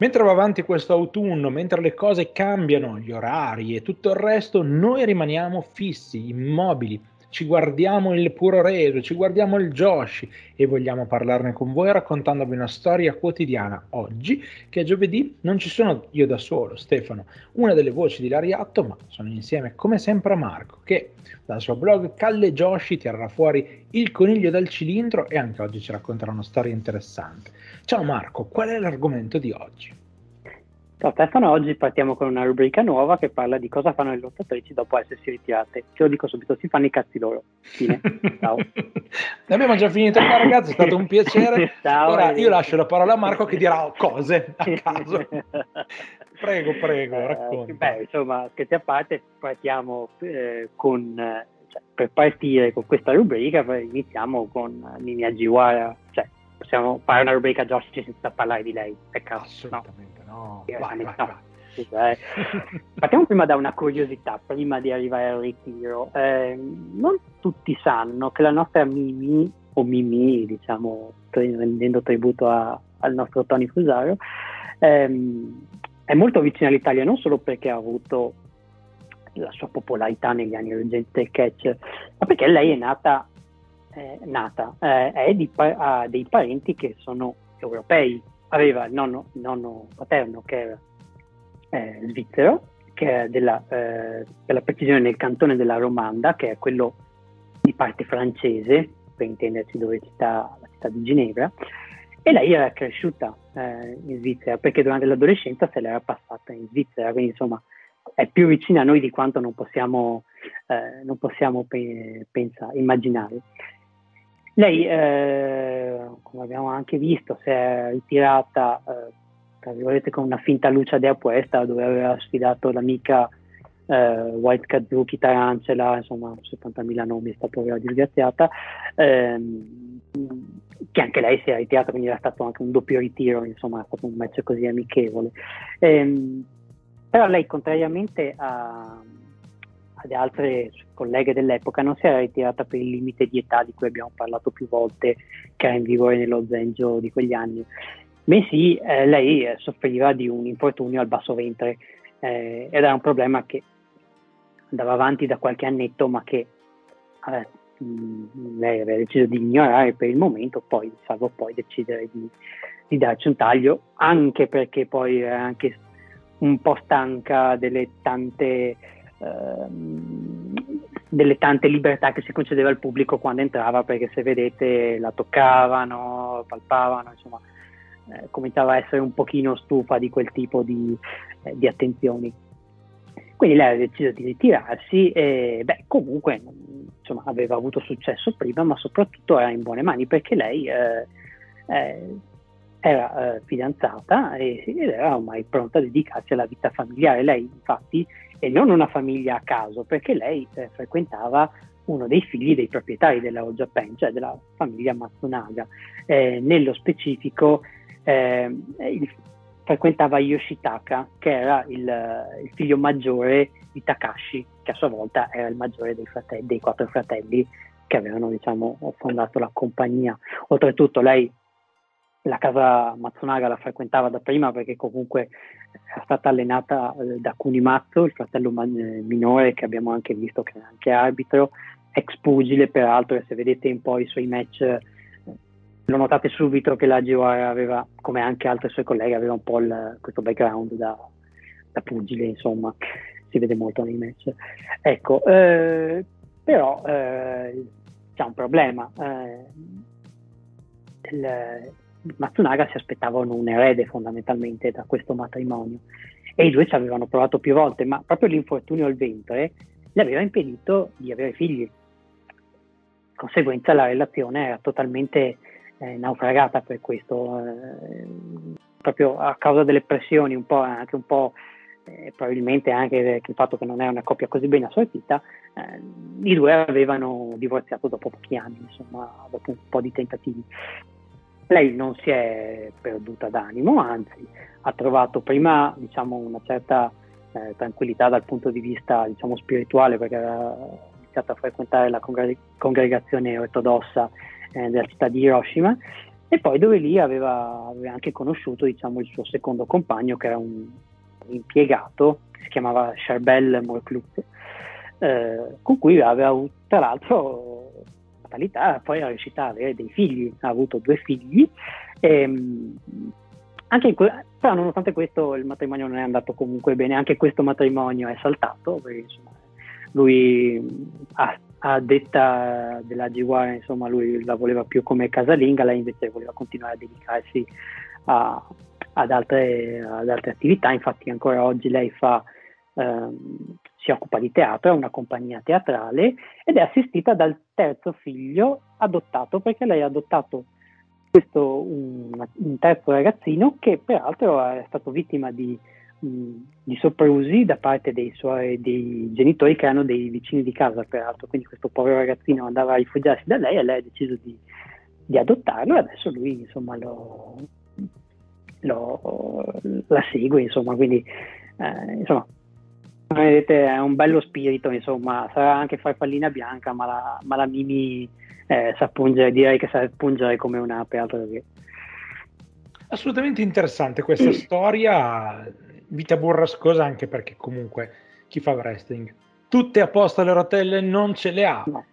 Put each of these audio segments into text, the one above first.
Mentre va avanti questo autunno, mentre le cose cambiano, gli orari e tutto il resto, noi rimaniamo fissi, immobili, ci guardiamo il puro reso, ci guardiamo il Joshi e vogliamo parlarne con voi raccontandovi una storia quotidiana. Oggi, che è giovedì, non ci sono io da solo, Stefano, una delle voci di Lariatto, ma sono insieme come sempre a Marco, che dal suo blog Calle Joshi tirerà fuori il coniglio dal cilindro e anche oggi ci racconterà una storia interessante. Ciao Marco, qual è l'argomento di oggi? Ciao Stefano, oggi partiamo con una rubrica nuova che parla di cosa fanno le lottatrici dopo essersi ritirate. Te lo dico subito, si fanno i cazzi loro. Fine. Ciao. ne abbiamo già finito qua ragazzi, è stato un piacere. Ciao, Ora io lascio la parola a Marco che dirà cose a caso. prego, prego, eh, racconta. Eh, beh, insomma, scherzi a parte, partiamo eh, con... Cioè, per partire con questa rubrica iniziamo con Nini Ajiwara, cioè possiamo fare una rubrica Josh senza parlare di lei, peccato. Assolutamente. No no. Vai, vai, vai. Eh. Partiamo prima da una curiosità, prima di arrivare al ritiro. Eh, non tutti sanno che la nostra Mimi, o Mimi, diciamo, rendendo tributo a, al nostro Tony Fusaro, ehm, è molto vicina all'Italia non solo perché ha avuto la sua popolarità negli anni recenti del catch, ma perché lei è nata, eh, nata eh, è di, ha dei parenti che sono europei, aveva il nonno, nonno paterno che era eh, svizzero, che è della, eh, per la precisione nel cantone della Romanda, che è quello di parte francese, per intenderci dove sta la città di Ginevra, e lei era cresciuta eh, in Svizzera perché durante l'adolescenza se l'era passata in Svizzera, quindi insomma è più vicina a noi di quanto non possiamo, eh, non possiamo pe- pensare, immaginare. Lei, eh, come abbiamo anche visto, si è ritirata eh, con una finta luce di apuesta dove aveva sfidato l'amica eh, White Kazuki Tarantela, insomma 70.000 nomi, sta povera disgraziata, ehm, che anche lei si è ritirata, quindi era stato anche un doppio ritiro, insomma è stato un match così amichevole. Ehm, però lei, contrariamente a ad altre colleghe dell'epoca non si era ritirata per il limite di età di cui abbiamo parlato più volte, che era in vigore nello Zengio di quegli anni, bensì eh, lei eh, soffriva di un infortunio al basso ventre eh, ed era un problema che andava avanti da qualche annetto, ma che eh, lei aveva deciso di ignorare per il momento, poi salvo poi decidere di, di darci un taglio, anche perché poi era anche un po' stanca delle tante delle tante libertà che si concedeva al pubblico quando entrava, perché se vedete la toccavano, palpavano, insomma, eh, cominciava a essere un pochino stufa di quel tipo di, eh, di attenzioni. Quindi lei ha deciso di ritirarsi e beh, comunque insomma, aveva avuto successo prima, ma soprattutto era in buone mani perché lei eh, eh era eh, fidanzata e, ed era ormai pronta a dedicarsi alla vita familiare. Lei infatti e non una famiglia a caso, perché lei eh, frequentava uno dei figli dei proprietari della All Japan, cioè della famiglia Matsunaga. Eh, nello specifico eh, il, frequentava Yoshitaka, che era il, il, figlio maggiore di Takashi, che a sua volta era il maggiore dei, fratelli, dei quattro fratelli che avevano diciamo, fondato la compagnia. Oltretutto lei la casa Matsunaga la frequentava da prima perché comunque è stata allenata eh, da Kunimatsu, il fratello man- minore che abbiamo anche visto che è anche arbitro, ex pugile peraltro e se vedete un po' i suoi match eh, lo notate subito che la Giwara aveva, come anche altre sue colleghe, aveva un po' il, questo background da, da, pugile, insomma, si vede molto nei match. Ecco, eh, però eh, c'è un problema. Eh, Matsunaga si aspettavano un erede fondamentalmente da questo matrimonio e i due ci avevano provato più volte, ma proprio l'infortunio al ventre le aveva impedito di avere figli. Di conseguenza la relazione era totalmente eh, naufragata per questo, eh, proprio a causa delle pressioni, un po', anche un po' eh, probabilmente anche il fatto che non è una coppia così ben assortita, eh, i due avevano divorziato dopo pochi anni, insomma, dopo un po' di tentativi. Lei non si è perduta d'animo, anzi ha trovato prima diciamo, una certa eh, tranquillità dal punto di vista diciamo, spirituale perché aveva iniziato a frequentare la congre- congregazione ortodossa eh, della città di Hiroshima e poi dove lì aveva, aveva anche conosciuto diciamo, il suo secondo compagno che era un, impiegato che si chiamava Charbel Morcluc eh, con cui aveva avuto tra l'altro fatalità poi è riuscita ad avere dei figli ha avuto due figli e, ehm, anche que- però nonostante questo il matrimonio non è andato comunque bene anche questo matrimonio è saltato perché insomma lui ha a detta della G1, insomma, lui la voleva più come casalinga, lei invece voleva continuare a dedicarsi a, ad, altre, ad, altre, attività. Infatti, ancora oggi lei fa, ehm, si occupa di teatro, è una compagnia teatrale ed è assistita dal terzo figlio adottato perché lei ha adottato questo un, un terzo ragazzino che peraltro è stato vittima di di soprusi da parte dei suoi dei genitori che erano dei vicini di casa, peraltro. Quindi questo povero ragazzino andava a rifugiarsi da lei e lei ha deciso di, di adottarlo e adesso lui insomma lo, lo, la segue, insomma, quindi eh, insomma vedete è un bello spirito, insomma, sarà anche farfallina bianca, ma la, ma la Mimi eh, sa pungere, direi che sa pungere come un'ape, altro che. Assolutamente interessante questa storia vita burrascosa anche perché comunque chi fa wrestling tutte a posto le rotelle non ce le ha no.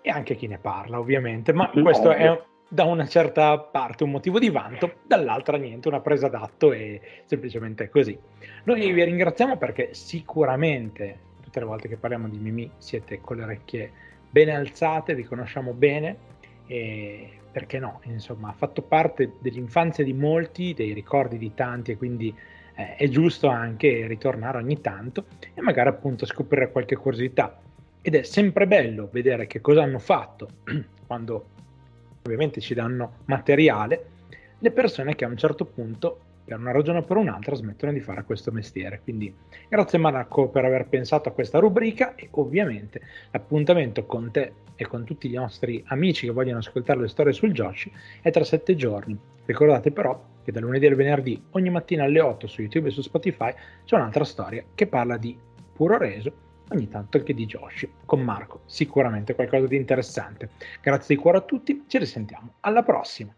e anche chi ne parla ovviamente ma no, questo è da una certa parte un motivo di vanto dall'altra niente una presa d'atto e semplicemente così noi vi ringraziamo perché sicuramente tutte le volte che parliamo di Mimi siete con le orecchie bene alzate vi conosciamo bene e perché no insomma ha fatto parte dell'infanzia di molti dei ricordi di tanti e quindi eh, è giusto anche ritornare ogni tanto e magari appunto scoprire qualche curiosità. Ed è sempre bello vedere che cosa hanno fatto quando ovviamente ci danno materiale le persone che a un certo punto per una ragione o per un'altra smettono di fare questo mestiere. Quindi grazie Maracco per aver pensato a questa rubrica e ovviamente l'appuntamento con te e con tutti i nostri amici che vogliono ascoltare le storie sul Joshi è tra sette giorni. Ricordate però che da lunedì al venerdì ogni mattina alle 8 su YouTube e su Spotify c'è un'altra storia che parla di puro reso, ogni tanto anche di Joshi, con Marco, sicuramente qualcosa di interessante. Grazie di cuore a tutti, ci risentiamo alla prossima!